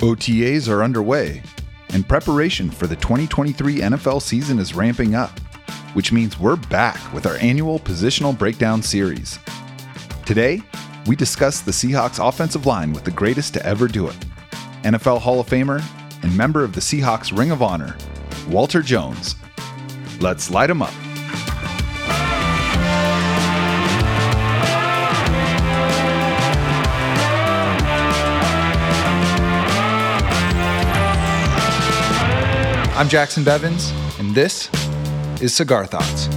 OTAs are underway, and preparation for the 2023 NFL season is ramping up, which means we're back with our annual positional breakdown series. Today, we discuss the Seahawks offensive line with the greatest to ever do it NFL Hall of Famer and member of the Seahawks Ring of Honor, Walter Jones. Let's light him up. I'm Jacson Bevens, and this is Cigar Thoughts.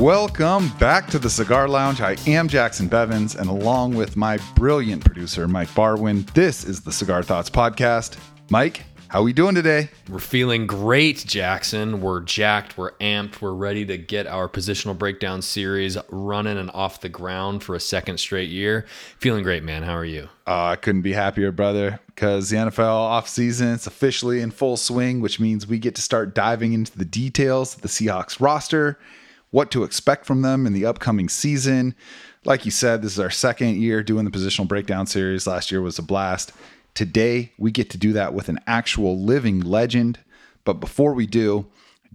Welcome back to the Cigar Lounge. I am Jacson Bevens, and along with my brilliant producer, Mike Barwin, this is the Cigar Thoughts Podcast. Mike, how are we doing today? We're feeling great, Jacson. We're jacked, we're amped, we're ready to get our positional breakdown series running and off the ground for a second straight year. Feeling great, man. How are you? Uh, I couldn't be happier, brother, because the NFL offseason is officially in full swing, which means we get to start diving into the details of the Seahawks roster, what to expect from them in the upcoming season. Like you said, this is our second year doing the positional breakdown series. Last year was a blast. Today, we get to do that with an actual living legend. But before we do,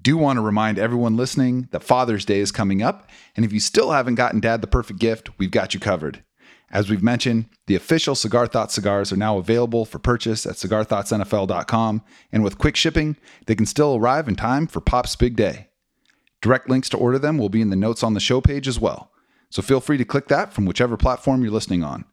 do want to remind everyone listening that Father's Day is coming up. And if you still haven't gotten dad the perfect gift, we've got you covered. As we've mentioned, the official Cigar Thoughts cigars are now available for purchase at cigarthoughtsnfl.com. And with quick shipping, they can still arrive in time for Pop's big day. Direct links to order them will be in the notes on the show page as well. So feel free to click that from whichever platform you're listening on.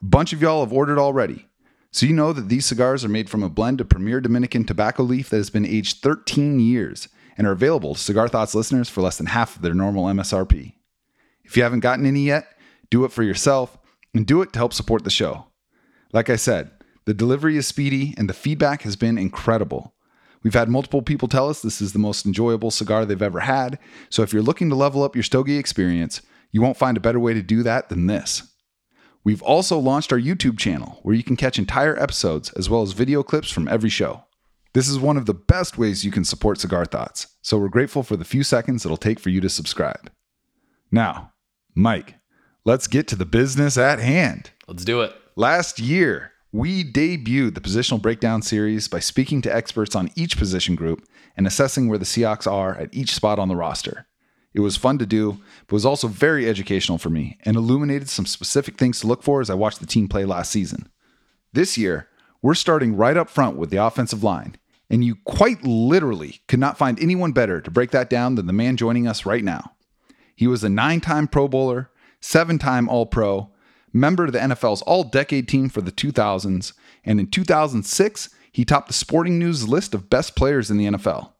A bunch of y'all have ordered already. So you know that these cigars are made from a blend of premier Dominican tobacco leaf that has been aged 13 years and are available to Cigar Thoughts listeners for less than half of their normal MSRP. If you haven't gotten any yet, do it for yourself and do it to help support the show. Like I said, the delivery is speedy and the feedback has been incredible. We've had multiple people tell us this is the most enjoyable cigar they've ever had, so if you're looking to level up your Stogie experience, you won't find a better way to do that than this. We've also launched our YouTube channel where you can catch entire episodes as well as video clips from every show. This is one of the best ways you can support Cigar Thoughts, so we're grateful for the few seconds it'll take for you to subscribe. Now, Mike, let's get to the business at hand. Let's do it. Last year, we debuted the positional breakdown series by speaking to experts on each position group and assessing where the Seahawks are at each spot on the roster. It was fun to do, but was also very educational for me and illuminated some specific things to look for as I watched the team play last season. This year, we're starting right up front with the offensive line, and you quite literally could not find anyone better to break that down than the man joining us right now. He was a nine time Pro Bowler, seven time All Pro, member of the NFL's All Decade team for the 2000s, and in 2006, he topped the Sporting News list of best players in the NFL.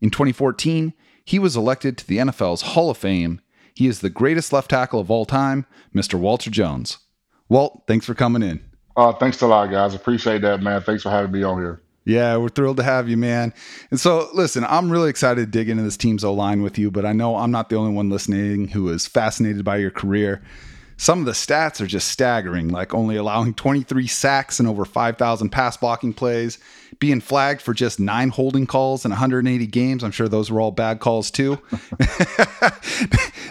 In 2014, he was elected to the NFL's Hall of Fame. He is the greatest left tackle of all time, Mr. Walter Jones. Walt, thanks for coming in. Uh, thanks a lot, guys. Appreciate that, man. Thanks for having me on here. Yeah, we're thrilled to have you, man. And so, listen, I'm really excited to dig into this team's O line with you, but I know I'm not the only one listening who is fascinated by your career. Some of the stats are just staggering, like only allowing 23 sacks and over 5,000 pass blocking plays, being flagged for just nine holding calls in 180 games. I'm sure those were all bad calls too.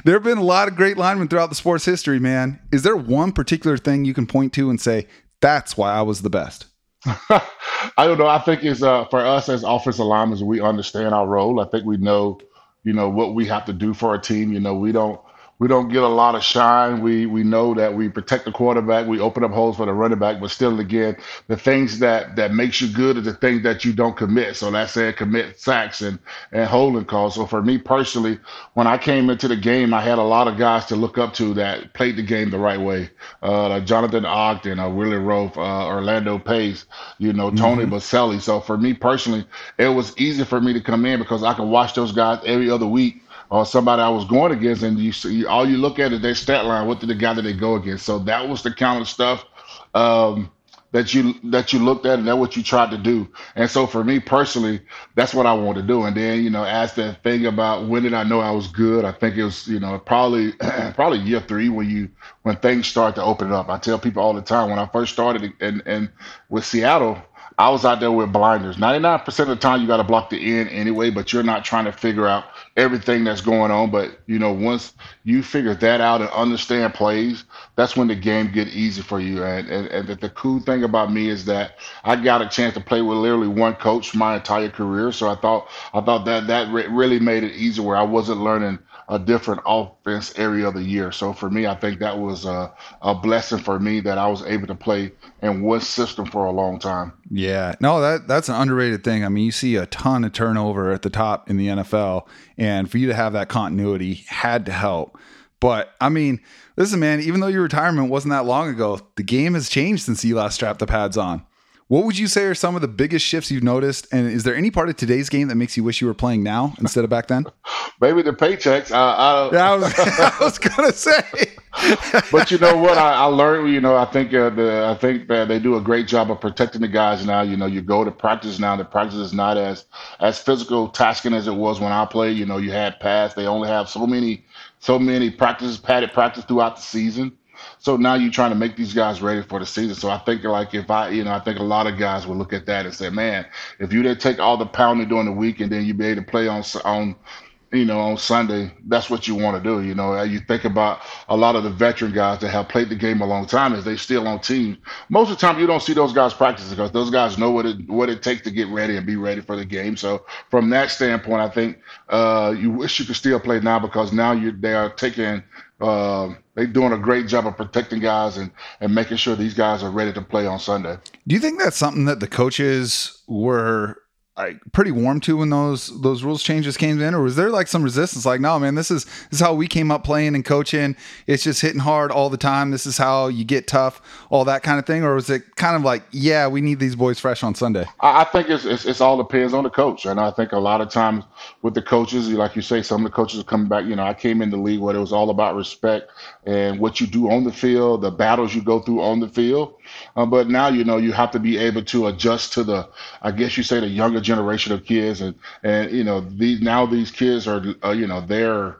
there have been a lot of great linemen throughout the sport's history, man. Is there one particular thing you can point to and say, that's why I was the best? I don't know. I think it's uh, for us as offensive linemen, we understand our role. I think we know, you know, what we have to do for a team. You know, we don't we don't get a lot of shine. We we know that we protect the quarterback, we open up holes for the running back, but still, again, the things that that makes you good are the things that you don't commit. So that's said, commit sacks and and holding calls. So for me personally, when I came into the game, I had a lot of guys to look up to that played the game the right way. Uh, like Jonathan Ogden, uh, Willie Roaf, uh, Orlando Pace, you know, Tony Mhm. Boselli. So for me personally, it was easy for me to come in because I can watch those guys every other week or somebody I was going against, and you see all you look at is their stat line. What did the guy that they go against? So that was the kind of stuff um, that you that you looked at, and that's what you tried to do. And so for me personally, that's what I wanted to do. And then you know, ask that thing about when did I know I was good? I think it was you know probably probably year three when you when things start to open up. I tell people all the time when I first started and and with Seattle. I was out there with blinders. 99% of the time, you got to block the end anyway, but you're not trying to figure out everything that's going on. But, you know, once you figure that out and understand plays, that's when the game get easy for you. And, and, and the, the cool thing about me is that I got a chance to play with literally one coach my entire career. So I thought, I thought that that re- really made it easy where I wasn't learning a different offense area of the year. So for me, I think that was a, a blessing for me that I was able to play in one system for a long time. Yeah, no, that that's an underrated thing. I mean, you see a ton of turnover at the top in the NFL, and for you to have that continuity had to help. But I mean, listen, man, even though your retirement wasn't that long ago, the game has changed since you last strapped the pads on. What would you say are some of the biggest shifts you've noticed? And is there any part of today's game that makes you wish you were playing now instead of back then? Maybe the paychecks. I, I, yeah, I was, I was gonna say. but you know what? I, I, learned. You know, I think uh, the I think that they do a great job of protecting the guys now. You know, you go to practice now. The practice is not as as physical tasking as it was when I played. You know, you had pads. They only have so many so many practices, padded practice throughout the season. So now you're trying to make these guys ready for the season. So I think like if I, you know, I think a lot of guys will look at that and say, man, if you didn't take all the pounding during the week and then you'd be able to play on on you know, on Sunday, that's what you want to do. You know, you think about a lot of the veteran guys that have played the game a long time as they still on teams. Most of the time, you don't see those guys practicing because those guys know what it what it takes to get ready and be ready for the game. So from that standpoint, I think uh, you wish you could still play now because now you they are taking uh, they're doing a great job of protecting guys and, and making sure these guys are ready to play on Sunday. Do you think that's something that the coaches were like pretty warm to when those those rules changes came in, or was there like some resistance? Like, no, man, this is this is how we came up playing and coaching. It's just hitting hard all the time. This is how you get tough, all that kind of thing. Or was it kind of like, yeah, we need these boys fresh on Sunday? I, think it's, it's, it's all depends on the coach, and I think a lot of times with the coaches, like you say, some of the coaches are coming back. You know, I came in the league where it was all about respect and what you do on the field, the battles you go through on the field. Uh, but now, you know, you have to be able to adjust to the, I guess you say, the younger generation of kids, and and you know, these now these kids are, uh, you know, they're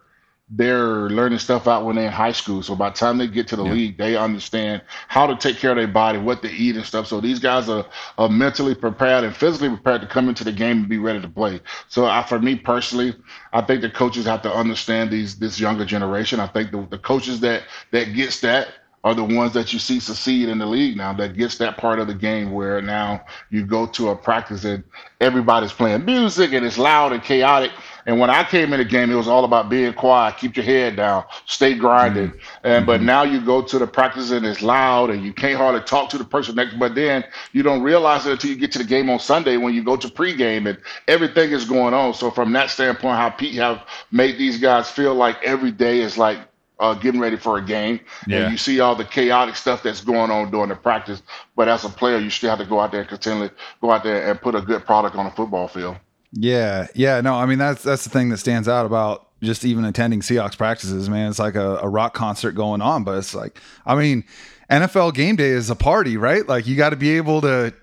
they're learning stuff out when they're in high school. So by the time they get to the yeah. league, they understand how to take care of their body, what to eat and stuff. So these guys are, are mentally prepared and physically prepared to come into the game and be ready to play. So I, for me personally, I think the coaches have to understand these this younger generation. I think the, the coaches that that gets that are the ones that you see succeed in the league now that gets that part of the game where now you go to a practice and everybody's playing music and it's loud and chaotic. And when I came in the game, it was all about being quiet, keep your head down, stay grinding. Mm-hmm. And but mm-hmm. now you go to the practice and it's loud and you can't hardly talk to the person next. But then you don't realize it until you get to the game on Sunday when you go to pregame and everything is going on. So from that standpoint, how Pete have made these guys feel like every day is like uh, getting ready for a game, yeah. and you see all the chaotic stuff that's going on during the practice. But as a player, you still have to go out there and continually go out there and put a good product on a football field. Yeah, yeah, no, I mean that's that's the thing that stands out about just even attending Seahawks practices, man. It's like a, a rock concert going on, but it's like, I mean, NFL game day is a party, right? Like you got to be able to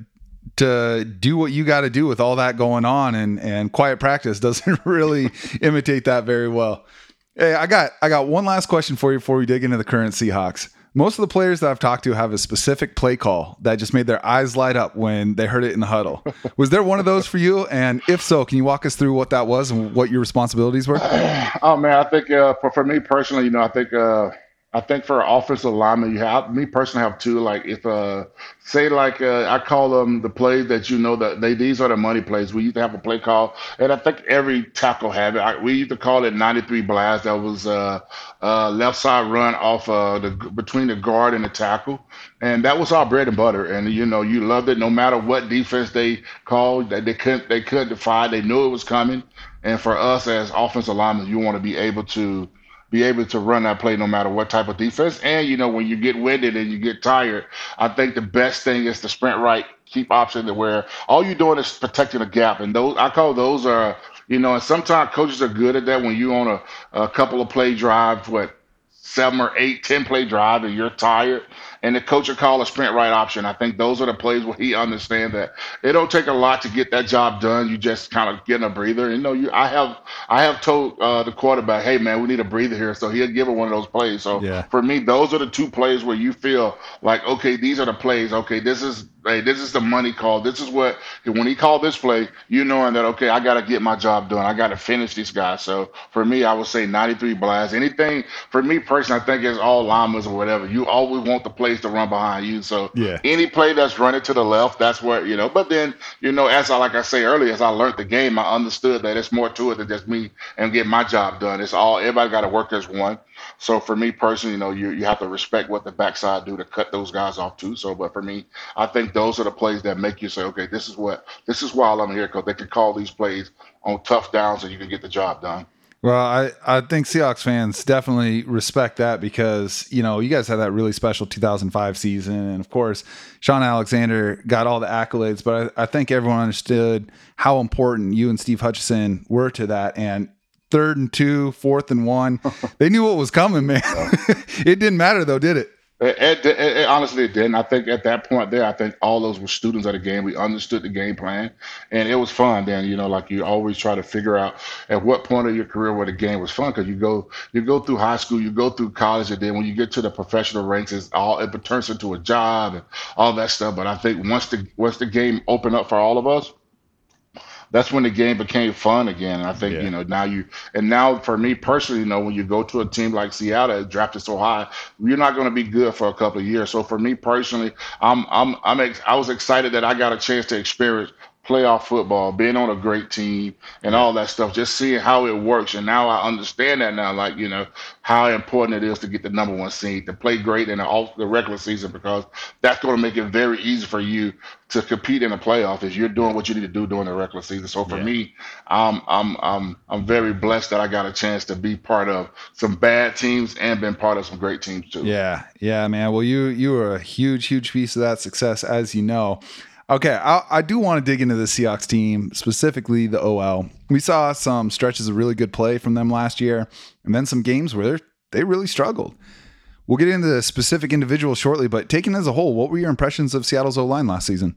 to do what you got to do with all that going on, and and quiet practice doesn't really imitate that very well. Hey, I got I got one last question for you before we dig into the current Seahawks. Most of the players that I've talked to have a specific play call that just made their eyes light up when they heard it in the huddle. Was there one of those for you? And if so, can you walk us through what that was and what your responsibilities were? Oh man, I think uh, for for me personally, you know, I think uh, I think for offensive lineman, you have me personally have two. Like if uh say like uh, I call them the plays that you know that they these are the money plays. We used to have a play call, and I think every tackle had it. I, we used to call it 93 blast. That was uh, uh left side run off uh the between the guard and the tackle, and that was our bread and butter. And you know you loved it no matter what defense they called. That they couldn't they couldn't defy. They knew it was coming. And for us as offensive linemen, you want to be able to be able to run that play no matter what type of defense. And you know, when you get winded and you get tired, I think the best thing is to sprint right, keep option to where all you're doing is protecting a gap. And those I call those are you know, and sometimes coaches are good at that when you on a, a couple of play drives, what seven or eight, ten play drive, and you're tired and the coach will call a sprint right option. I think those are the plays where he understands that it don't take a lot to get that job done. You just kind of get a breather. You know, you I have I have told uh, the quarterback, hey man, we need a breather here, so he'll give it one of those plays. So Yeah. for me, those are the two plays where you feel like, okay, these are the plays. Okay, this is hey, this is the money call. This is what when he called this play, you knowing that okay, I got to get my job done. I got to finish this guy. So for me, I would say 93 blast. Anything for me personally, I think it's all llamas or whatever. You always want the to run behind you. So Yeah. any play that's running to the left, that's where you know. But then you know, as I like I say earlier, as I learned the game, I understood that it's more to it than just me and get my job done. It's all everybody got to work as one. So for me personally, you know, you you have to respect what the backside do to cut those guys off too. So, but for me, I think those are the plays that make you say, okay, this is what this is why I'm here because they can call these plays on tough downs and you can get the job done. Well, I, I think Seahawks fans definitely respect that because, you know, you guys had that really special 2005 season. And of course, Shaun Alexander got all the accolades, but I, I think everyone understood how important you and Steve Hutchinson were to that. And third and two, fourth and one, they knew what was coming, man. it didn't matter, though, did it? It, it, it- honestly, it didn't. I think at that point there, I think all those were students of the game. We understood the game plan, and it was fun. Then you know, like you always try to figure out at what point of your career where the game was fun because you go you go through high school, you go through college, and then when you get to the professional ranks, it's all it turns into a job and all that stuff. But I think once the once the game opened up for all of us, that's when the game became fun again. And I think, Yeah. you know, now you, and now for me personally, you know, when you go to a team like Seattle, that drafted so high, you're not going to be good for a couple of years. So for me personally, I'm, I'm, I'm, ex- I was excited that I got a chance to experience playoff football, being on a great team and all that stuff, just seeing how it works. And now I understand that now, like, you know, how important it is to get the number one seed, to play great in the, off the regular season, because that's going to make it very easy for you to compete in the playoff if you're doing what you need to do during the regular season. So for Yeah. me, I'm, I'm, I'm, I'm very blessed that I got a chance to be part of some bad teams and been part of some great teams too. Yeah, yeah, man. Well, you you were a huge, huge piece of that success, as you know. Okay, I, I do want to dig into the Seahawks team, specifically the OL. We saw some stretches of really good play from them last year, and then some games where they really struggled. We'll get into the specific individuals shortly, but taken as a whole, what were your impressions of Seattle's O line last season?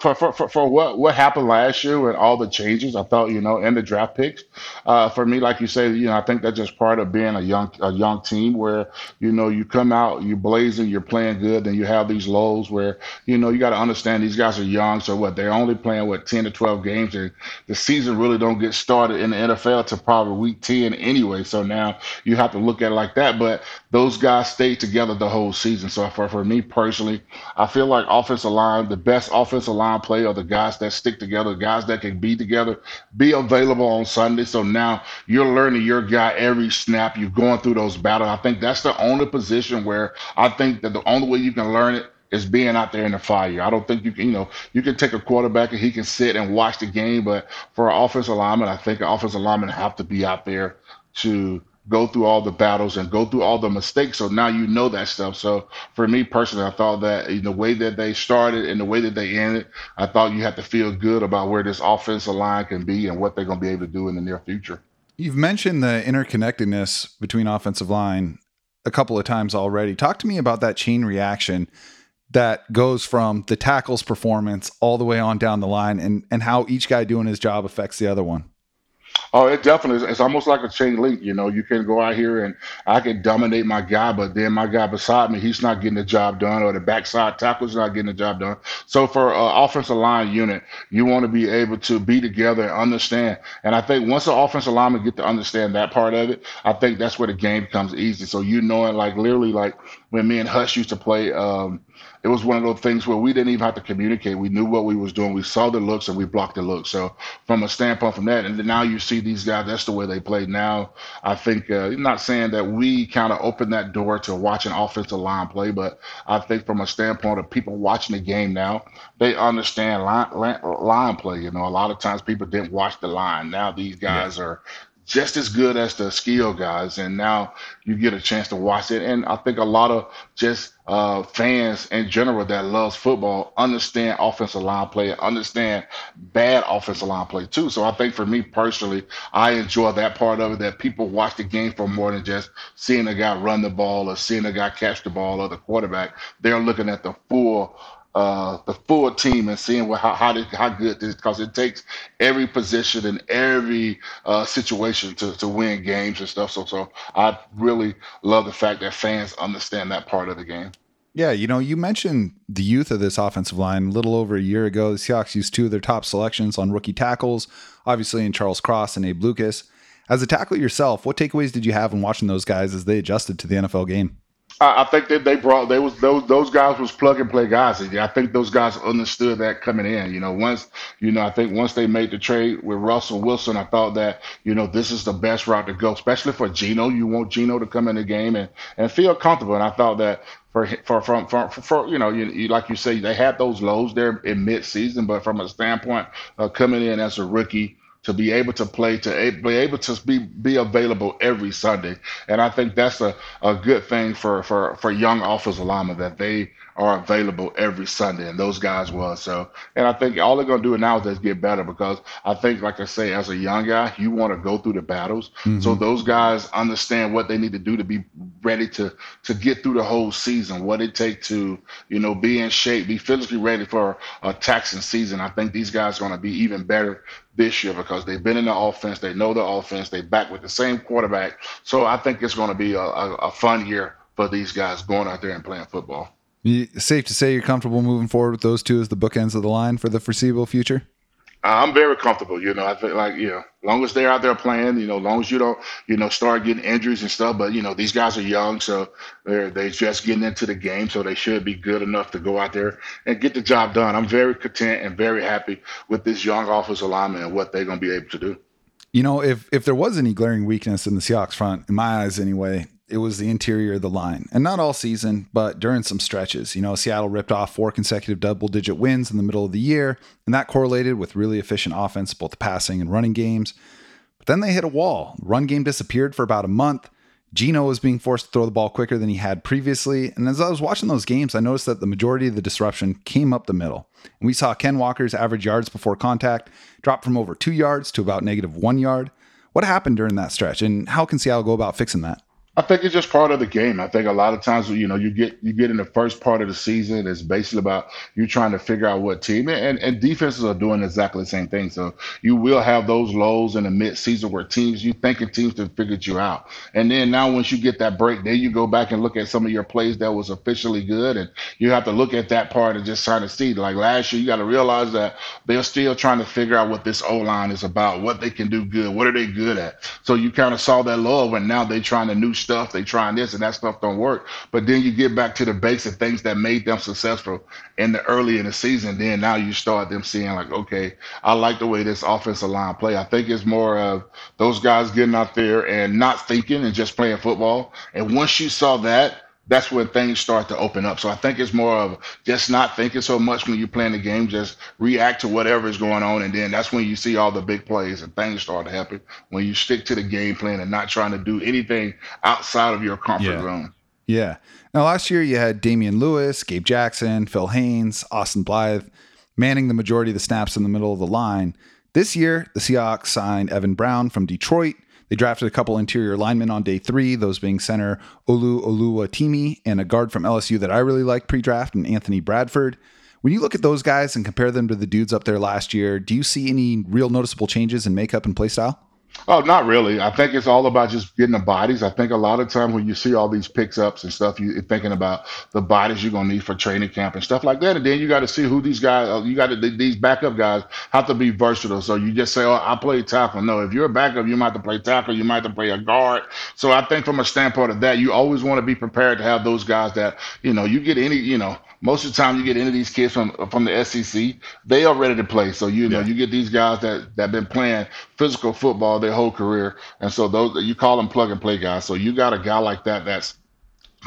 For, for, for, for what what happened last year and all the changes, I thought you know, and the draft picks, uh, for me, like you say, you know, I think that's just part of being a young a young team where you know you come out, you're blazing, you're playing good, then you have these lows where you know you got to understand these guys are young, so what they're only playing what ten to twelve games, and the season really don't get started in the NFL to probably week ten anyway. So now you have to look at it like that, but those guys stayed together the whole season. So for for me personally, I feel like offensive line, the best offensive line play are the guys that stick together, guys that can be together, be available on Sunday. So now you're learning your guy every snap. You're going through those battles. I think that's the only position where I think that the only way you can learn it is being out there in the fire. I don't think you can, you know, you can take a quarterback and he can sit and watch the game, but for an offensive lineman, I think an offensive lineman have to be out there to go through all the battles and go through all the mistakes. So now you know that stuff. So for me personally, I thought that in the way that they started and the way that they ended, I thought you had to feel good about where this offensive line can be and what they're going to be able to do in the near future. You've mentioned the interconnectedness between offensive line a couple of times already. Talk to me about that chain reaction that goes from the tackle's performance all the way on down the line and, and how each guy doing his job affects the other one. Oh, it definitely is. It's almost like a chain link. You know, you can go out here and I can dominate my guy, but then my guy beside me, he's not getting the job done, or the backside tackle's not getting the job done. So for an offensive line unit, you want to be able to be together and understand. And I think once the offensive lineman get to understand that part of it, I think that's where the game becomes easy. So you knowing, like literally, like when me and Hutch used to play. Um, it was one of those things where we didn't even have to communicate. We knew what we was doing. We saw the looks and we blocked the looks. So from a standpoint from that, and then now you see these guys. That's the way they play now. I think uh, I'm not saying that we kind of opened that door to watching offensive line play, but I think from a standpoint of people watching the game now, they understand line, line, line play. You know, a lot of times people didn't watch the line. Now these guys are just as good as the skill guys. And now you get a chance to watch it. And I think a lot of just uh, fans in general that loves football understand offensive line play, understand bad offensive line play too. So I think for me personally, I enjoy that part of it that people watch the game for more than just seeing a guy run the ball or seeing a guy catch the ball or the quarterback. They're looking at the full uh, the full team and seeing what, how how, did, how good this because it takes every position and every uh, situation to, to win games and stuff. So so I really love the fact that fans understand that part of the game. Yeah, you know, you mentioned the youth of this offensive line. A little over a year ago, the Seahawks used two of their top selections on rookie tackles, obviously in Charles Cross and Abe Lucas. As a tackle yourself, what takeaways did you have in watching those guys as they adjusted to the NFL game? I, think that they brought they was those those guys was plug and play guys. I think those guys understood that coming in. You know, once you know, I think once they made the trade with Russell Wilson, I thought that you know this is the best route to go, especially for Geno. You want Geno to come in the game and and feel comfortable. And I thought that for for from for, for, for, you know you, you, like you say they had those lows there in mid season, but from a standpoint of coming in as a rookie to be able to play, to be able to be be available every Sunday. And I think that's a, a good thing for, for, for young offensive linemen that they are available every Sunday, and those guys was so. And I think all they're gonna do now is just get better because I think, like I say, as a young guy, you want to go through the battles. Mm-hmm. So those guys understand what they need to do to be ready to to get through the whole season, what it takes to you know be in shape, be physically ready for a taxing season. I think these guys are gonna be even better this year because they've been in the offense, they know the offense, they back with the same quarterback. So I think it's going to be a, a, a fun year for these guys going out there and playing football. Safe to say you're comfortable moving forward with those two as the bookends of the line for the foreseeable future. I'm very comfortable. You know, I think like you know, long as they're out there playing, you know, long as you don't, you know, start getting injuries and stuff. But you know, these guys are young, so they're they just getting into the game, so they should be good enough to go out there and get the job done. I'm very content and very happy with this young offensive lineman and what they're going to be able to do. You know, if if there was any glaring weakness in the Seahawks front, in my eyes anyway, it was the interior of the line. And not all season, but during some stretches. You know, Seattle ripped off four consecutive double digit wins in the middle of the year, and that correlated with really efficient offense, both passing and running games. But then they hit a wall. Run game disappeared for about a month. Geno was being forced to throw the ball quicker than he had previously. And as I was watching those games, I noticed that the majority of the disruption came up the middle. And we saw Ken Walker's average yards before contact drop from over two yards to about negative one yard. What happened during that stretch, and how can Seattle go about fixing that? I think it's just part of the game. I think a lot of times, you know, you get you get in the first part of the season, it's basically about you trying to figure out what team and and defenses are doing exactly the same thing. So you will have those lows in the mid season where teams you thinking teams have figured you out, and then now once you get that break, then you go back and look at some of your plays that was officially good, and you have to look at that part and just trying to see. Like last year, you got to realize that they're still trying to figure out what this O line is about, what they can do good, what are they good at. So you kind of saw that low, and now they're trying to new stuff. They trying this and that stuff don't work. But then you get back to the basic things that made them successful in the early in the season. Then now you start them seeing like, okay, I like the way this offensive line play. I think it's more of those guys getting out there and not thinking and just playing football. And once you saw that, that's when things start to open up. So I think it's more of just not thinking so much when you're playing the game, just react to whatever is going on, and then that's when you see all the big plays and things start to happen when you stick to the game plan and not trying to do anything outside of your comfort yeah. zone. Yeah. Now last year you had Damien Lewis, Gabe Jackson, Phil Haynes, Austin Blythe manning the majority of the snaps in the middle of the line. This year, the Seahawks signed Evan Brown from Detroit they drafted a couple interior linemen on day three, those being center Olu Oluwatimi and a guard from LSU that I really like pre draft, and Anthony Bradford. When you look at those guys and compare them to the dudes up there last year, do you see any real noticeable changes in makeup and play style? Oh, not really. I think it's all about just getting the bodies. I think a lot of times when you see all these picks ups and stuff, you're thinking about the bodies you're gonna need for training camp and stuff like that. And then you got to see who these guys. Uh, you got to these backup guys have to be versatile. So you just say, "Oh, I play tackle." No, if you're a backup, you might have to play tackle. You might have to play a guard. So I think from a standpoint of that, you always want to be prepared to have those guys that you know you get any you know most of the time you get into these kids from from the SEC, they are ready to play. So you know yeah. you get these guys that that been playing physical football their whole career, and so those you call them plug and play guys. So you got a guy like that that's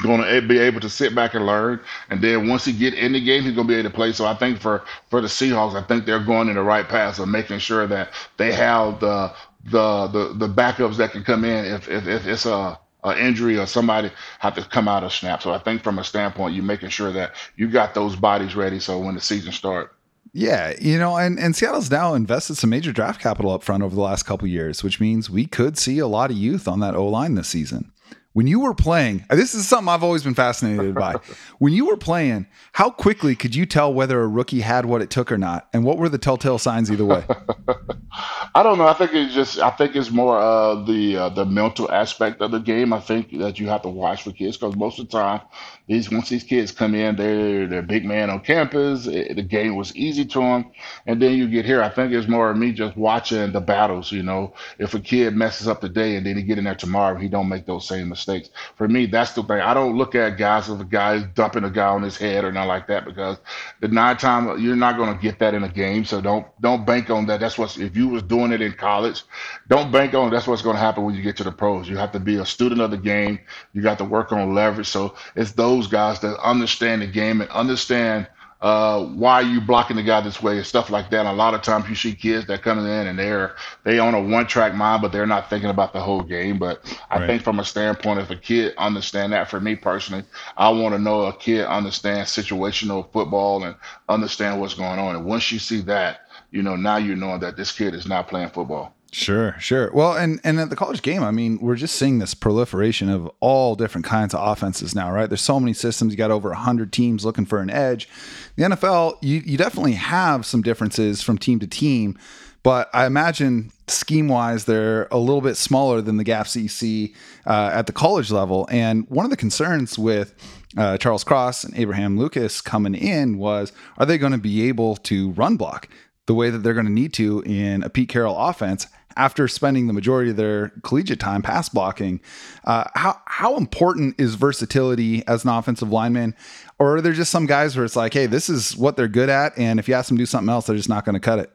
going to be able to sit back and learn. And then once he get in the game, he's going to be able to play. So I think for for the Seahawks, I think they're going in the right path of making sure that they have the the the the backups that can come in if if, if it's a an injury or somebody have to come out of snap. So I think from a standpoint, you're making sure that you got those bodies ready. So when the season starts. Yeah, you know, and, and Seattle's now invested some major draft capital up front over the last couple years, which means we could see a lot of youth on that O line this season when you were playing, this is something I've always been fascinated by. when you were playing, how quickly could you tell whether a rookie had what it took or not? And what were the telltale signs either way? I don't know. I think it's just. I think it's more uh, the uh, the mental aspect of the game. I think that you have to watch for kids because most of the time, these once these kids come in, they're they're big man on campus. It, the game was easy to them, and then you get here. I think it's more of me just watching the battles. You know, if a kid messes up today and then he get in there tomorrow, he don't make those same mistakes. For me, that's the thing. I don't look at guys if a guy's dumping a guy on his head or not like that because the nine time you're not going to get that in a game. So don't don't bank on that. That's what if you was doing it in college, don't bank on that's what's going to happen when you get to the pros. You have to be a student of the game. You got to work on leverage. So it's those guys that understand the game and understand uh, why you blocking the guy this way and stuff like that. And a lot of times you see kids that come in and they're they own a one track mind, but they're not thinking about the whole game. But I right. think from a standpoint, if a kid understand that, for me personally, I want to know a kid understands situational football and understand what's going on. And once you see that, you know now you know that this kid is not playing football. Sure, sure. Well, and and at the college game, I mean, we're just seeing this proliferation of all different kinds of offenses now, right? There's so many systems. You got over 100 teams looking for an edge. The NFL, you you definitely have some differences from team to team, but I imagine scheme wise, they're a little bit smaller than the gaps that you see uh, at the college level. And one of the concerns with uh, Charles Cross and Abraham Lucas coming in was, are they going to be able to run block? the way that they're going to need to in a Pete Carroll offense after spending the majority of their collegiate time pass blocking. Uh, how how important is versatility as an offensive lineman, or are there just some guys where it's like, hey, this is what they're good at, and if you ask them to do something else, they're just not going to cut it.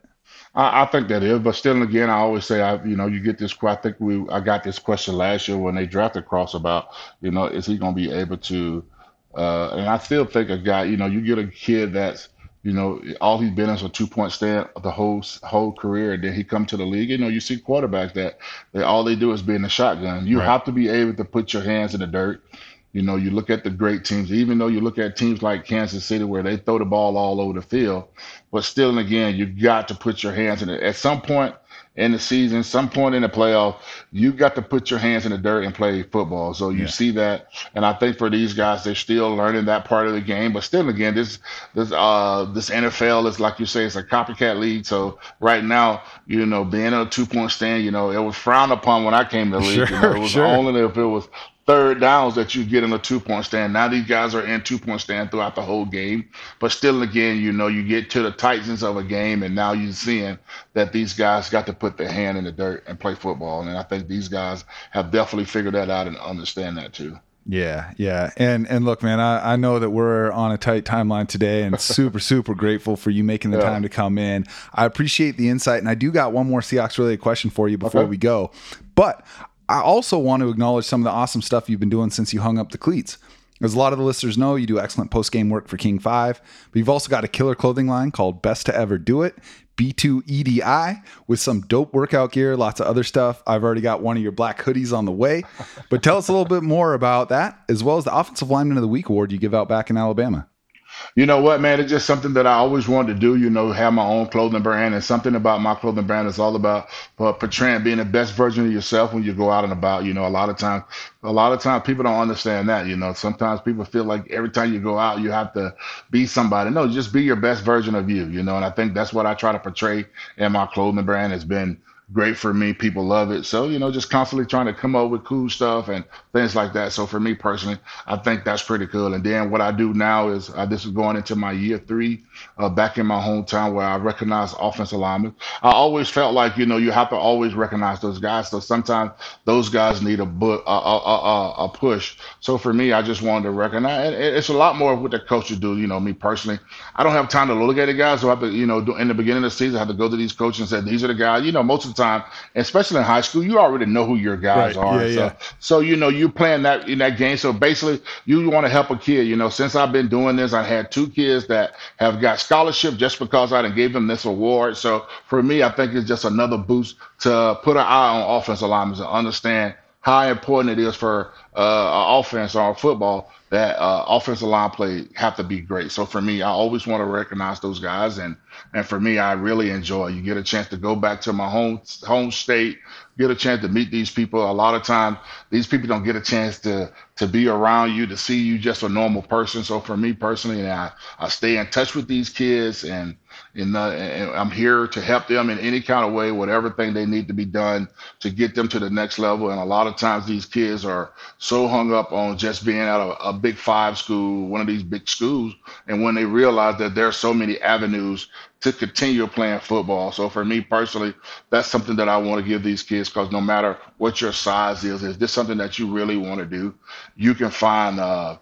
I, I, think that is, but still, again, I always say, I you know, you get this. I think we I got this question last year when they drafted Cross about, you know, is he going to be able to? Uh, and I still think a guy, you know, you get a kid that's you know, all he's been is a two point stand the whole whole career. And then he come to the league. You know, you see quarterbacks that they, all they do is be in the shotgun. You right. have to be able to put your hands in the dirt. You know, you look at the great teams, even though you look at teams like Kansas City where they throw the ball all over the field, but still and again, you got to put your hands in it. At some point, in the season, some point in the playoff, you got to put your hands in the dirt and play football. So you yeah. see that, and I think for these guys, they're still learning that part of the game. But still, again, this this uh this NFL is like you say, it's a copycat league. So right now, you know, being a two point stand, you know, it was frowned upon when I came to the league. Sure, you know, it was sure. only if it was third downs that you get in a two point stand. Now these guys are in two point stand throughout the whole game. But still, again, you know, you get to the titans of a game, and now you're seeing that these guys got to put their hand in the dirt and play football. And I think these guys have definitely figured that out and understand that too. Yeah, yeah. And and look, man, I, I know that we're on a tight timeline today and super, super grateful for you making the yeah. time to come in. I appreciate the insight. And I do got one more Seahawks related question for you before okay. we go. But I also want to acknowledge some of the awesome stuff you've been doing since you hung up the cleats. As a lot of the listeners know, you do excellent post game work for King 5, but you've also got a killer clothing line called Best to Ever Do It, B2EDI, with some dope workout gear, lots of other stuff. I've already got one of your black hoodies on the way. But tell us a little bit more about that, as well as the Offensive Lineman of the Week award you give out back in Alabama. You know what, man? It's just something that I always wanted to do. You know, have my own clothing brand, and something about my clothing brand is all about uh, portraying being the best version of yourself when you go out and about. You know, a lot of times, a lot of times people don't understand that. You know, sometimes people feel like every time you go out, you have to be somebody. No, just be your best version of you. You know, and I think that's what I try to portray in my clothing brand. Has been great for me. People love it. So, you know, just constantly trying to come up with cool stuff and things like that. So for me personally, I think that's pretty cool. And then what I do now is uh, this is going into my year three uh, back in my hometown where I recognize offensive linemen. I always felt like, you know, you have to always recognize those guys. So sometimes those guys need a, bu- a, a, a, a push. So for me, I just wanted to recognize and it's a lot more of what the coaches do. You know, me personally, I don't have time to look at the guys. So I have to, you know, in the beginning of the season, I have to go to these coaches and say, these are the guys, you know, most of of the time, especially in high school, you already know who your guys Right. are. Yeah, so, yeah. so you know you're playing that in that game. So basically, you want to help a kid. You know, since I've been doing this, I had two kids that have got scholarship just because I gave them this award. So for me, I think it's just another boost to put an eye on offensive linemen and understand how important it is for uh, offense or football that uh, offensive line play have to be great. So for me, I always want to recognize those guys, and and for me, I really enjoy. You get a chance to go back to my home home state, get a chance to meet these people. A lot of times, these people don't get a chance to to be around you, to see you just a normal person. So for me personally, I I stay in touch with these kids and and, uh, and I'm here to help them in any kind of way, whatever thing they need to be done to get them to the next level. And a lot of times these kids are so hung up on just being at a, a big five school, one of these big schools, and when they realize that there are so many avenues to continue playing football. So for me personally, that's something that I want to give these kids because no matter what your size is, is this something that you really want to do? You can find uh,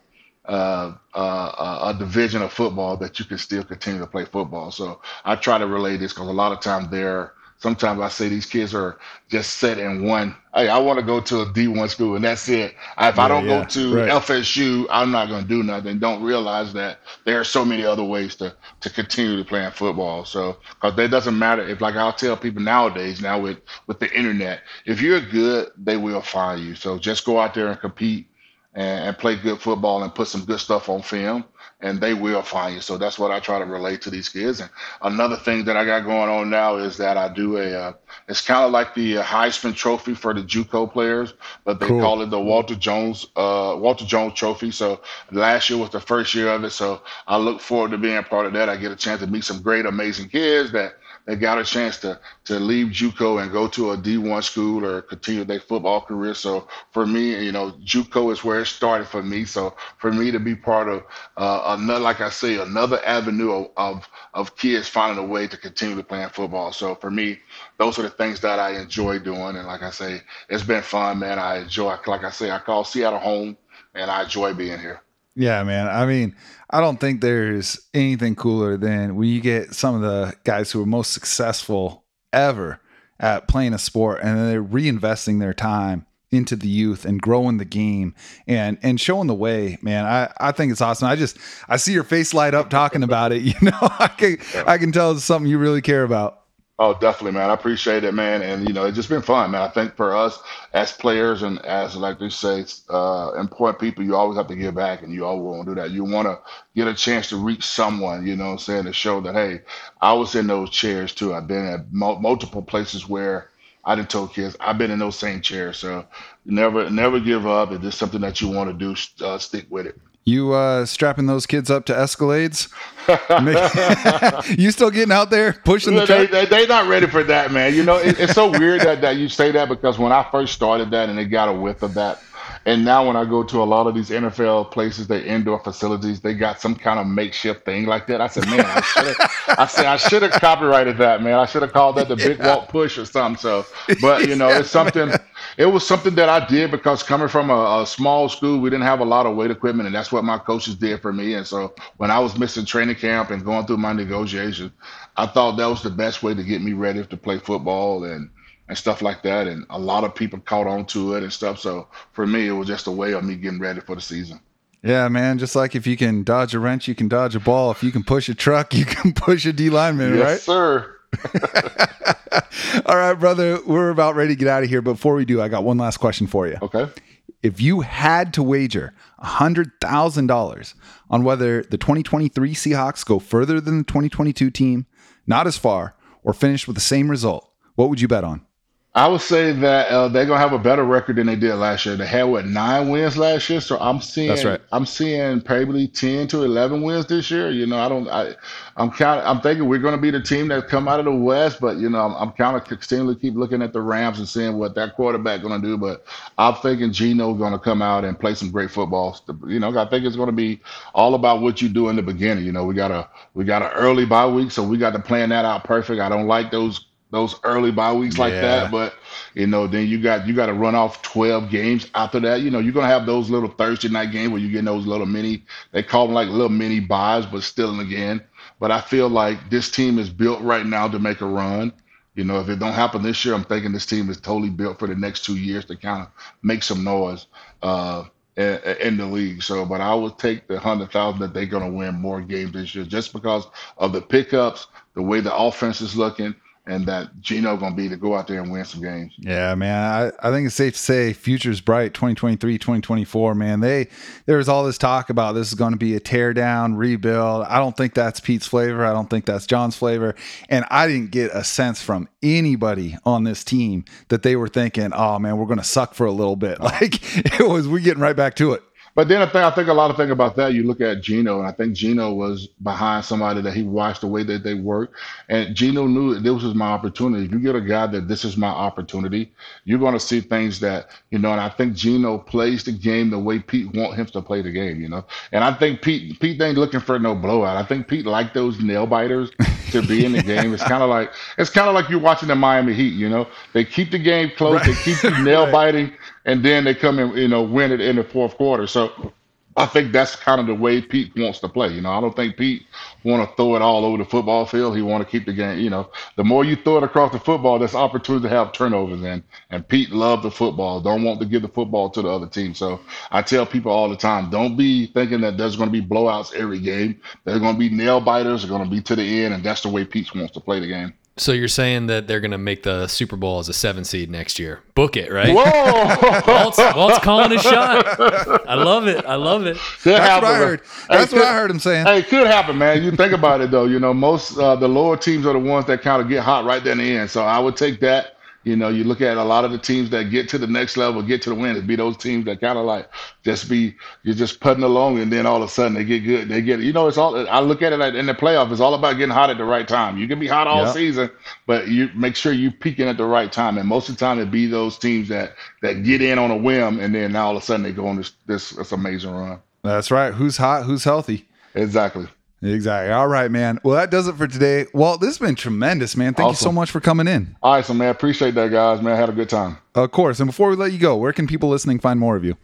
uh, uh, a division of football that you can still continue to play football. So I try to relay this because a lot of times they're sometimes I say these kids are just set in one. Hey, I want to go to a D1 school and that's it. If I don't go to Right. FSU, I'm not going to do nothing. Don't realize that there are so many other ways to to continue to play in football. So because it doesn't matter if like I'll tell people nowadays now with with the internet, if you're good, they will find you. So just go out there and compete and, and play good football and put some good stuff on film, and they will find you. So that's what I try to relate to these kids. And another thing that I got going on now is that I do a. Uh, it's kind of like the uh, Heisman Trophy for the JUCO players, but they Cool. call it the Walter Jones uh, Walter Jones Trophy. So last year was the first year of it. So I look forward to being part of that. I get a chance to meet some great, amazing kids that they got a chance to to leave JUCO and go to a D1 school or continue their football career. So for me, you know, JUCO is where it started for me. So for me to be part of uh, another, like I say, another avenue of, of of kids finding a way to continue to play football. So for me, those are the things that I enjoy doing. And like I say, it's been fun, man. I enjoy, like I say, I call Seattle home, and I enjoy being here. Yeah, man. I mean, I don't think there's anything cooler than when you get some of the guys who are most successful ever at playing a sport and then they're reinvesting their time into the youth and growing the game and and showing the way man. I i think it's awesome. I just i see your face light up talking about it you know? I can i can tell it's something you really care about Oh, definitely, man. I appreciate it, man. And you know, it's just been fun, man. I think for us as players and as like they say, uh, important people, you always have to give back, and you always want to do that. You want to get a chance to reach someone, you know, what I'm saying to show that hey, I was in those chairs too. I've been at mul multiple places where I didn't tell kids I've been in those same chairs. So never, never give up. If it's something that you want to do, uh, stick with it. You uh strapping those kids up to escalades you still getting out there pushing the they, truck they, they not ready for that, man. You know, it, it's so weird that, that you say that because when I first started that and they got a whiff of that, and now when I go to a lot of these NFL places, they indoor facilities, they got some kind of makeshift thing like that. I said, man, I should have, I said I should have copyrighted that, man. I should have called that the Big Walt Push or something. So, but you know, it's something. It was something that I did because coming from a, a small school, we didn't have a lot of weight equipment, and that's what my coaches did for me. And so when I was missing training camp and going through my negotiations, I thought that was the best way to get me ready to play football and and stuff like that. And a lot of people caught on to it and stuff. So for me, it was just a way of me getting ready for the season. Yeah, man. Just like if you can dodge a wrench, you can dodge a ball. If you can push a truck, you can push a D lineman, Yes, right? sir. All right, brother. We're about ready to get out of here. But before we do, I got one last question for you. Okay. If you had to wager $100,000 on whether the 2023 Seahawks go further than the 2022 team, not as far, or finish with the same result, what would you bet on? I would say that uh, they're gonna have a better record than they did last year. They had what nine wins last year, so I'm seeing That's right. I'm seeing probably ten to eleven wins this year. You know, I don't. I, I'm kind of I'm thinking we're gonna be the team that come out of the West, but you know, I'm, I'm kind of continually keep looking at the Rams and seeing what that quarterback gonna do. But I'm thinking Geno gonna come out and play some great football. You know, I think it's gonna be all about what you do in the beginning. You know, we got a we got an early bye week, so we got to plan that out perfect. I don't like those those early bye weeks like Yeah. that, but you know, then you got you got to run off 12 games after that. You know, you're gonna have those little Thursday night games where you get those little mini. They call them like little mini byes, but still in the game. But I feel like this team is built right now to make a run. You know, if it don't happen this year, I'm thinking this team is totally built for the next two years to kind of make some noise uh, in, in the league. So, but I would take the hundred thousand that they're going to win more games this year just because of the pickups, the way the offense is looking, and that Geno going to be to go out there and win some games. Yeah, man. I, I think it's safe to say future's bright 2023, 2024, man. They there was all this talk about this is going to be a tear down, rebuild. I don't think that's Pete's flavor. I don't think that's John's flavor. And I didn't get a sense from anybody on this team that they were thinking, oh man, we're to suck for a little bit. Like it was we getting right back to it. But then I think I think a lot of thing about that. You look at Geno, and I think Geno was behind somebody that he watched the way that they work, and Geno knew that this was my opportunity. If you get a guy that this is my opportunity, you're going to see things that you know. And I think Geno plays the game the way Pete want him to play the game. You know, and I think Pete Pete ain't looking for no blowout. I think Pete like those nail biters to be in the game. It's kind of like it's kind of like you're watching the Miami Heat. You know, they keep the game close. Right. They keep you nail Right. And then they come in, you know, win it in the fourth quarter. So I think that's kind of the way Pete wants to play. You know, I don't think Pete want to throw it all over the football field. He want to keep the game. You know, the more you throw it across the football, there's opportunity to have turnovers in. And Pete loved the football. Don't want to give the football to the other team. So I tell people all the time, don't be thinking that there's going to be blowouts every game. There's going to be nail biters. They're going to be to the end, and that's the way Pete wants to play the game. So you're saying that they're going to make the Super Bowl as a seven seed next year? Book it, right? Whoa! Walt's, Walt's calling a shot. I love it. I love it. Could That's what I man. heard. Hey, That's what could- I heard him saying. Hey, it could happen, man. You think about it though. You know, most uh, the lower teams are the ones that kind of get hot right there in the end. So I would take that. You know, you look at a lot of the teams that get to the next level, get to the win. It'd be those teams that kind of like just be you're just putting along, and then all of a sudden they get good. They get you know, it's all. I look at it like in the playoff. It's all about getting hot at the right time. You can be hot all Yeah. season, but you make sure you're peaking at the right time. And most of the time, it be those teams that that get in on a whim, and then now all of a sudden they go on this this, this amazing run. That's right. Who's hot? Who's healthy? Exactly. Exactly. All right, man. Well, that does it for today. Walt, this has been tremendous, man. Thank you so much for coming in. All right, so man, appreciate that, guys. Man, I had a good time. Of course. And before we let you go, where can people listening find more of you?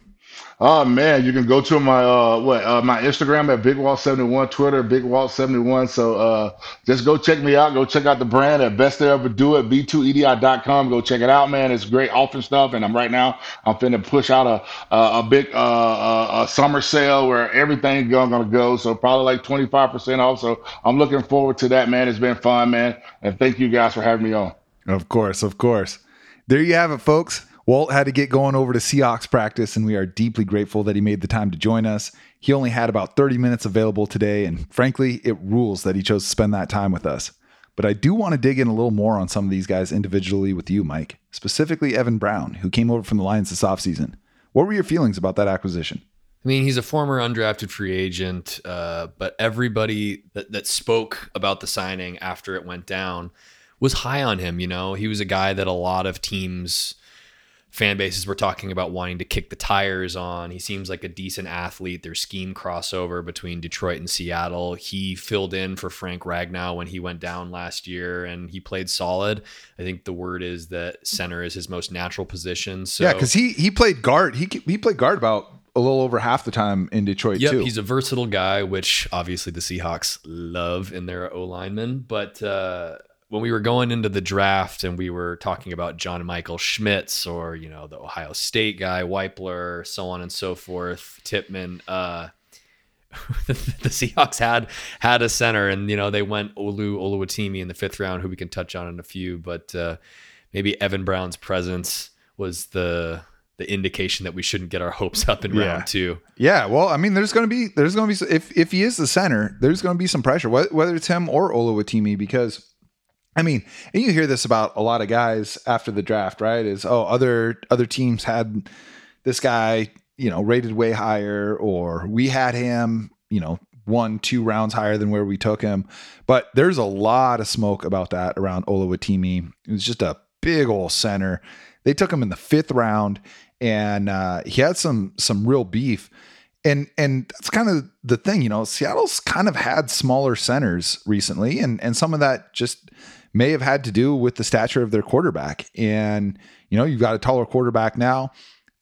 Oh man, you can go to my uh what uh my Instagram at Big Walt 71, Twitter Big Walt 71. So uh just go check me out. Go check out the brand at Best They Ever Do It, b2edi.com. Go check it out, man. It's great often stuff. And I'm right now I'm finna push out a a, a big uh, uh a summer sale where everything's gonna, gonna go. So probably like 25% off. So I'm looking forward to that, man. It's been fun, man. And thank you guys for having me on. Of course, of course. There you have it, folks. Walt had to get going over to Seahawks practice, and we are deeply grateful that he made the time to join us. He only had about 30 minutes available today, and frankly, it rules that he chose to spend that time with us. But I do want to dig in a little more on some of these guys individually with you, Mike, specifically Evan Brown, who came over from the Lions this offseason. What were your feelings about that acquisition? I mean, he's a former undrafted free agent, uh, but everybody that, that spoke about the signing after it went down was high on him. You know, he was a guy that a lot of teams, fan bases were talking about wanting to kick the tires on. He seems like a decent athlete. There's scheme crossover between Detroit and Seattle. He filled in for Frank Ragnow when he went down last year, and he played solid. I think the word is that center is his most natural position. So yeah, because he he played guard. He he played guard about a little over half the time in Detroit Yep, too. he's a versatile guy, which obviously the Seahawks love in their O lineman. But uh, when we were going into the draft and we were talking about John Michael Schmitz or you know the Ohio State guy Wypler, so on and so forth, Tippmann. Uh, the, the Seahawks had had a center, and you know they went Olu Oluwatimi in the fifth round, who we can touch on in a few. But uh, maybe Evan Brown's presence was the the indication that we shouldn't get our hopes up in Yeah. round two. Yeah, well, I mean, there's going to be there's going to be if if he is the center, there's going to be some pressure, whether it's him or Oluwatimi, because I mean, and you hear this about a lot of guys after the draft, right? Is oh, other other teams had this guy, you know, rated way higher, or we had him, you know, one two rounds higher than where we took him. But there's a lot of smoke about that around Oluwatimi. It was just a big old center. They took him in the fifth round, and uh, he had some some real beef. And and that's kind of the thing, you know. Seattle's kind of had smaller centers recently, and and some of that just may have had to do with the stature of their quarterback. And you know, you've got a taller quarterback now.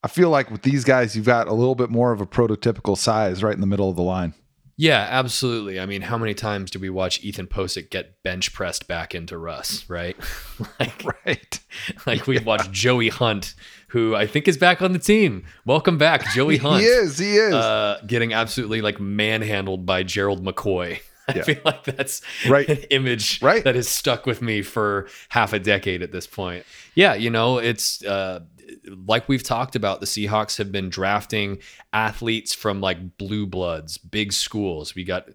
I feel like with these guys, you've got a little bit more of a prototypical size right in the middle of the line. Yeah, absolutely. I mean, how many times do we watch Ethan Pocic get bench pressed back into Russ, right? like, Right. like we've watched Joey Hunt, who I think is back on the team. Welcome back, Joey Hunt. He is. He is. Uh, getting absolutely like manhandled by Gerald McCoy. I Yeah. feel like that's Right. an image Right. that has stuck with me for half a decade at this point. Yeah, you know, it's uh, like we've talked about. The Seahawks have been drafting athletes from like blue bloods, big schools. We got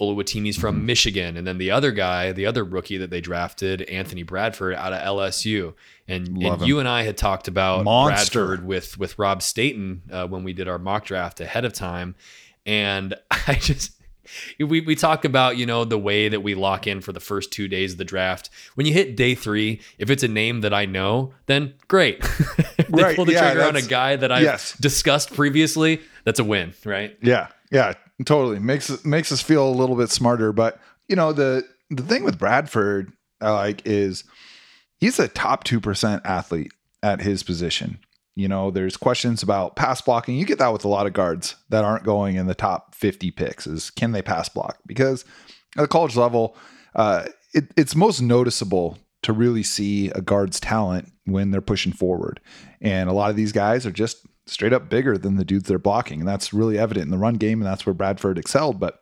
Oluwatimi's from Mm-hmm. Michigan, and then the other guy, the other rookie that they drafted, Anthony Bradford, out of LSU. And, and you and I had talked about Monster. Bradford with with Rob Staton uh, when we did our mock draft ahead of time, and I just we we talk about you know the way that we lock in for the first two days of the draft. When you hit day three, if it's a name that I know, then great. they Right, pull the yeah, trigger on a guy that I yes. discussed previously. That's a win, right? Yeah, yeah, totally makes makes us feel a little bit smarter. But you know the the thing with Bradford, I like is he's a top two percent athlete at his position. You know, there's questions about pass blocking. You get that with a lot of guards that aren't going in the top 50 picks. Is can they pass block? Because at the college level, uh, it, it's most noticeable to really see a guard's talent when they're pushing forward. And a lot of these guys are just straight up bigger than the dudes they're blocking. And that's really evident in the run game. And that's where Bradford excelled. But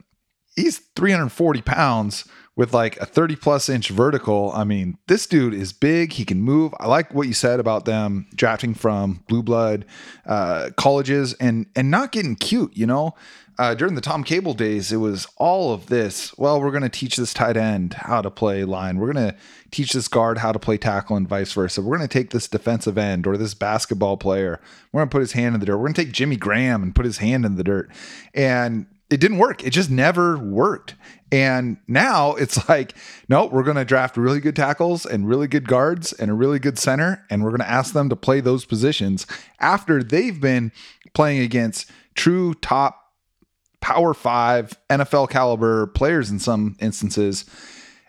he's 340 pounds with like a 30 plus inch vertical. I mean, this dude is big. He can move. I like what you said about them drafting from blue blood uh, colleges and and not getting cute. You know, uh, during the Tom Cable days, it was all of this. Well, we're going to teach this tight end how to play line. We're going to teach this guard how to play tackle and vice versa. We're going to take this defensive end or this basketball player. We're going to put his hand in the dirt. We're going to take Jimmy Graham and put his hand in the dirt. And it didn't work. It just never worked. And now it's like, no, we're going to draft really good tackles and really good guards and a really good center. And we're going to ask them to play those positions after they've been playing against true top power five NFL caliber players in some instances.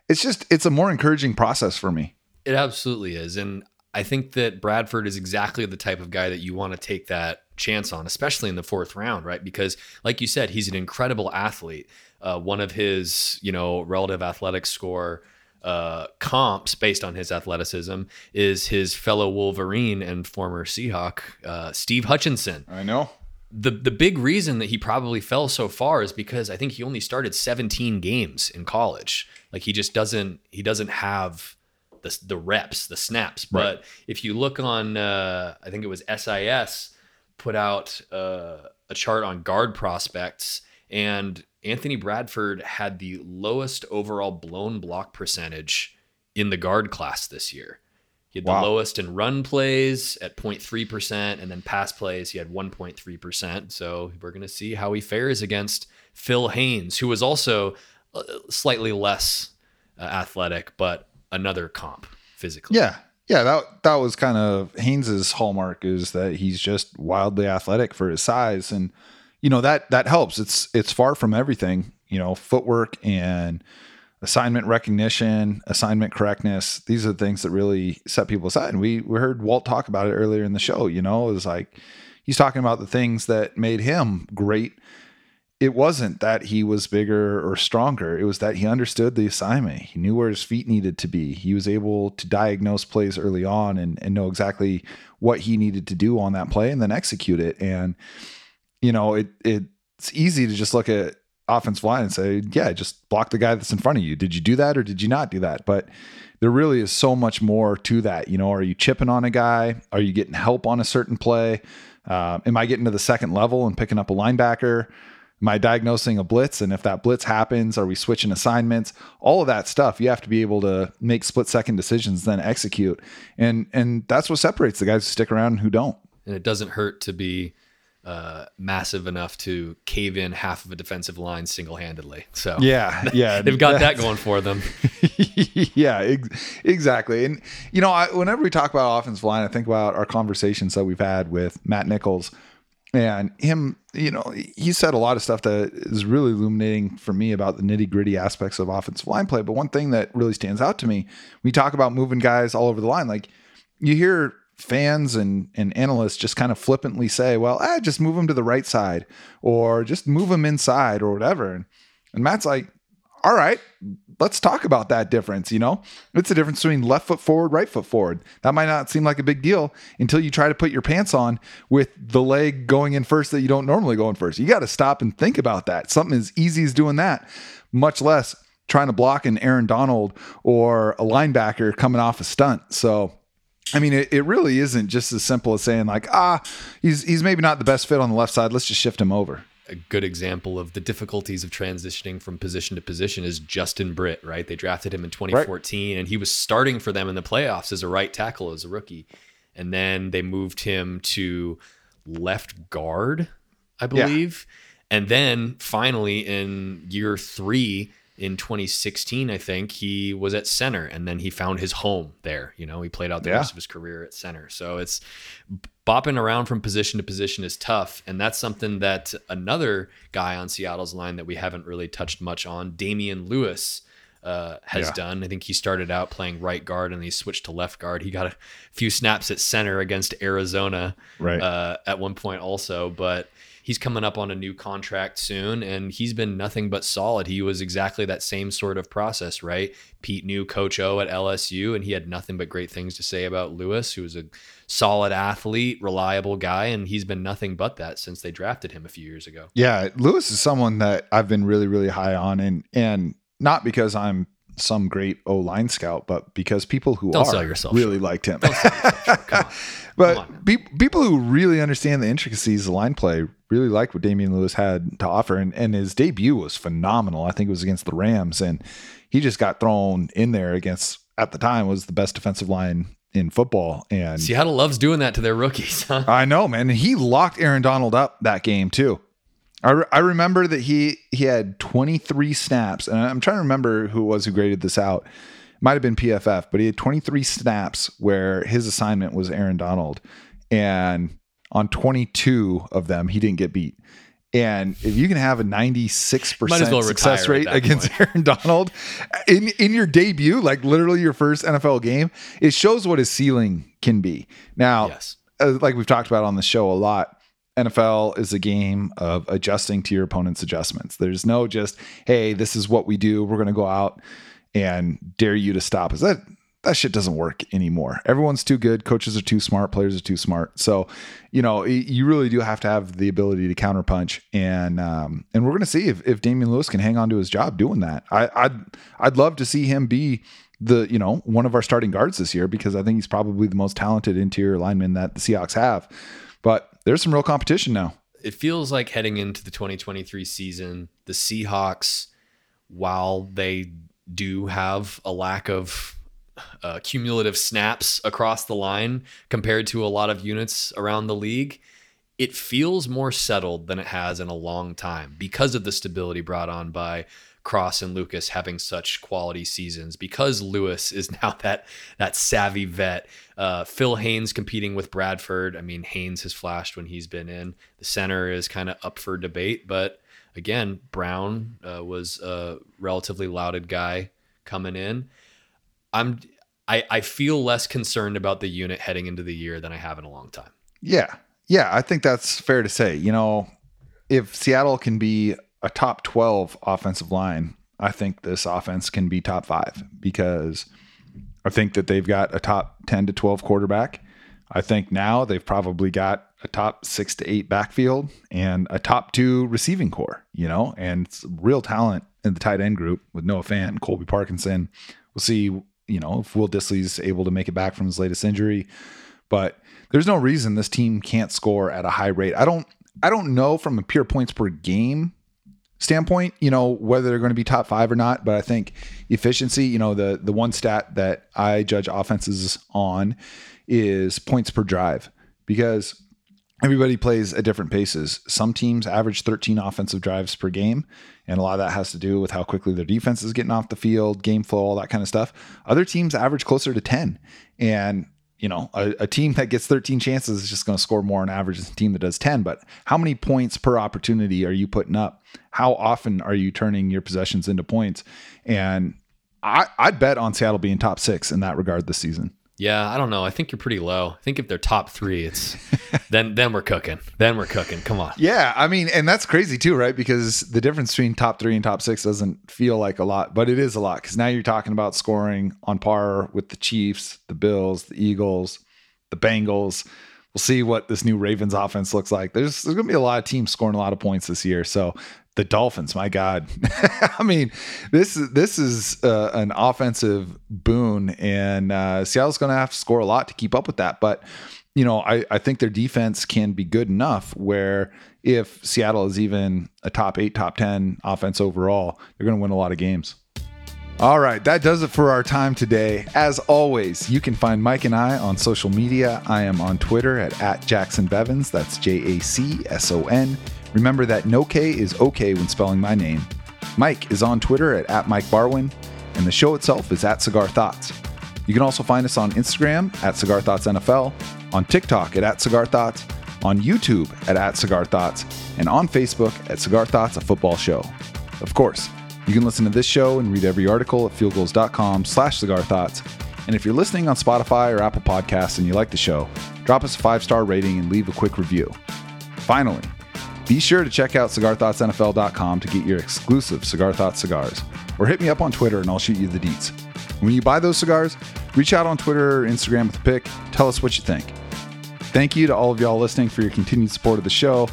It's just, it's a more encouraging process for me. It absolutely is. And I think that Bradford is exactly the type of guy that you want to take that chance on, especially in the fourth round, right? Because, like you said, he's an incredible athlete. Uh, one of his, you know, relative athletic score uh, comps based on his athleticism is his fellow Wolverine and former Seahawk, uh, Steve Hutchinson I know. the the big reason that he probably fell so far is because I think he only started 17 games in college. Like he just doesn't he doesn't have the the reps, the snaps. But if you look on uh, I think it was SIS put out uh, a chart on guard prospects and Anthony Bradford had the lowest overall blown block percentage in the guard class this year. He had the lowest in run plays at 0.3%, and then pass plays, he had 1.3%. So we're going to see how he fares against Phil Haynes, who was also uh, slightly less uh, athletic, but another comp physically. Yeah. Yeah, that that was kind of Haynes's hallmark is that he's just wildly athletic for his size and you know that that helps. It's it's far from everything, you know, footwork and assignment recognition, assignment correctness. These are the things that really set people aside. And we we heard Walt talk about it earlier in the show, you know, it was like he's talking about the things that made him great it wasn't that he was bigger or stronger. It was that he understood the assignment. He knew where his feet needed to be. He was able to diagnose plays early on and, and know exactly what he needed to do on that play and then execute it. And, you know, it, it's easy to just look at offensive line and say, yeah, just block the guy that's in front of you. Did you do that or did you not do that? But there really is so much more to that. You know, are you chipping on a guy? Are you getting help on a certain play? Uh, am I getting to the second level and picking up a linebacker? Am I diagnosing a blitz? And if that blitz happens, are we switching assignments? All of that stuff, you have to be able to make split second decisions, then execute. And and that's what separates the guys who stick around and who don't. And it doesn't hurt to be uh, massive enough to cave in half of a defensive line single handedly. So Yeah, yeah. they've got that going for them. yeah, ex- exactly. And you know, I, whenever we talk about offensive line, I think about our conversations that we've had with Matt Nichols and him. You know, he said a lot of stuff that is really illuminating for me about the nitty gritty aspects of offensive line play. But one thing that really stands out to me, we talk about moving guys all over the line. Like you hear fans and, and analysts just kind of flippantly say, well, eh, just move them to the right side or just move them inside or whatever. And, and Matt's like, all right, let's talk about that difference. You know, it's the difference between left foot forward, right foot forward. That might not seem like a big deal until you try to put your pants on with the leg going in first that you don't normally go in first. You got to stop and think about that. Something as easy as doing that, much less trying to block an Aaron Donald or a linebacker coming off a stunt. So, I mean, it, it really isn't just as simple as saying like, ah, he's he's maybe not the best fit on the left side. Let's just shift him over a good example of the difficulties of transitioning from position to position is Justin Britt, right? They drafted him in 2014 right. and he was starting for them in the playoffs as a right tackle as a rookie. And then they moved him to left guard, I believe. Yeah. And then finally in year 3, in 2016, I think he was at center and then he found his home there. You know, he played out the yeah. rest of his career at center. So it's bopping around from position to position is tough. And that's something that another guy on Seattle's line that we haven't really touched much on, Damien Lewis, uh, has yeah. done. I think he started out playing right guard and he switched to left guard. He got a few snaps at center against Arizona right. uh, at one point also, but he's coming up on a new contract soon and he's been nothing but solid. He was exactly that same sort of process, right? Pete knew Coach O at LSU and he had nothing but great things to say about Lewis, who was a solid athlete, reliable guy, and he's been nothing but that since they drafted him a few years ago. Yeah, Lewis is someone that I've been really, really high on and and not because I'm some great O line scout, but because people who Don't are really short. liked him. but Be- people who really understand the intricacies of line play really liked what Damien Lewis had to offer, and, and his debut was phenomenal. I think it was against the Rams, and he just got thrown in there against at the time was the best defensive line in football. And Seattle loves doing that to their rookies. Huh? I know, man. And he locked Aaron Donald up that game too. I, re- I remember that he he had 23 snaps, and I'm trying to remember who it was who graded this out. It might have been PFF, but he had 23 snaps where his assignment was Aaron Donald, and on 22 of them he didn't get beat. And if you can have a 96% well success rate against point. Aaron Donald in, in your debut, like literally your first NFL game, it shows what his ceiling can be. Now, yes. uh, like we've talked about on the show a lot, NFL is a game of adjusting to your opponent's adjustments. There's no just, hey, this is what we do. We're going to go out and dare you to stop us. That that shit doesn't work anymore. Everyone's too good. Coaches are too smart. Players are too smart. So, you know, you really do have to have the ability to counterpunch. And um, and we're going to see if, if Damien Lewis can hang on to his job doing that. I, I'd I'd love to see him be the you know one of our starting guards this year because I think he's probably the most talented interior lineman that the Seahawks have. But there's some real competition now. It feels like heading into the 2023 season, the Seahawks, while they do have a lack of uh, cumulative snaps across the line compared to a lot of units around the league, it feels more settled than it has in a long time because of the stability brought on by Cross and Lucas having such quality seasons because Lewis is now that that savvy vet. Uh, Phil Haynes competing with Bradford. I mean, Haynes has flashed when he's been in. The center is kind of up for debate, but again, Brown uh, was a relatively lauded guy coming in. I'm I, I feel less concerned about the unit heading into the year than I have in a long time. Yeah. Yeah, I think that's fair to say. You know, if Seattle can be a top 12 offensive line, I think this offense can be top five because I think that they've got a top 10 to 12 quarterback. I think now they've probably got a top six to eight backfield and a top two receiving core, you know, and real talent in the tight end group with Noah Fant, and Colby Parkinson. We'll see, you know, if Will Dissly's able to make it back from his latest injury. But there's no reason this team can't score at a high rate. I don't I don't know from a pure points per game standpoint, you know, whether they're going to be top five or not. But I think efficiency, you know, the the one stat that I judge offenses on is points per drive because everybody plays at different paces. Some teams average 13 offensive drives per game, and a lot of that has to do with how quickly their defense is getting off the field, game flow, all that kind of stuff. Other teams average closer to 10. And you know, a, a, team that gets 13 chances is just going to score more on average than a team that does 10. But how many points per opportunity are you putting up? How often are you turning your possessions into points? And I, I'd bet on Seattle being top six in that regard this season. Yeah, I don't know. I think you're pretty low. I think if they're top three, it's then then we're cooking. Then we're cooking. Come on. Yeah, I mean, and that's crazy too, right? Because the difference between top three and top six doesn't feel like a lot, but it is a lot. Because now you're talking about scoring on par with the Chiefs, the Bills, the Eagles, the Bengals. We'll see what this new Ravens offense looks like. There's there's gonna be a lot of teams scoring a lot of points this year. So the Dolphins, my God, I mean, this this is uh, an offensive boon, and uh, Seattle's going to have to score a lot to keep up with that. But you know, I, I think their defense can be good enough where if Seattle is even a top eight, top ten offense overall, they're going to win a lot of games. All right, that does it for our time today. As always, you can find Mike and I on social media. I am on Twitter at, at Jacson Bevens. That's J A C S O N. Remember that no K is okay when spelling my name. Mike is on Twitter at, at Mike Barwin, and the show itself is at Cigar Thoughts. You can also find us on Instagram at Cigar Thoughts NFL, on TikTok at, at Cigar Thoughts, on YouTube at, at Cigar Thoughts, and on Facebook at Cigar Thoughts, a football show. Of course, you can listen to this show and read every article at fieldgulls.com slash cigar thoughts. And if you're listening on Spotify or Apple Podcasts and you like the show, drop us a five star rating and leave a quick review. Finally, be sure to check out cigarthoughtsnfl.com to get your exclusive Cigar Thoughts cigars, or hit me up on Twitter and I'll shoot you the deets. When you buy those cigars, reach out on Twitter or Instagram with a pic. Tell us what you think. Thank you to all of y'all listening for your continued support of the show.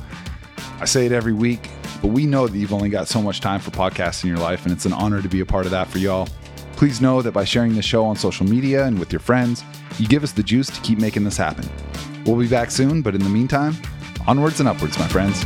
I say it every week, but we know that you've only got so much time for podcasts in your life, and it's an honor to be a part of that for y'all. Please know that by sharing this show on social media and with your friends, you give us the juice to keep making this happen. We'll be back soon, but in the meantime, onwards and upwards, my friends.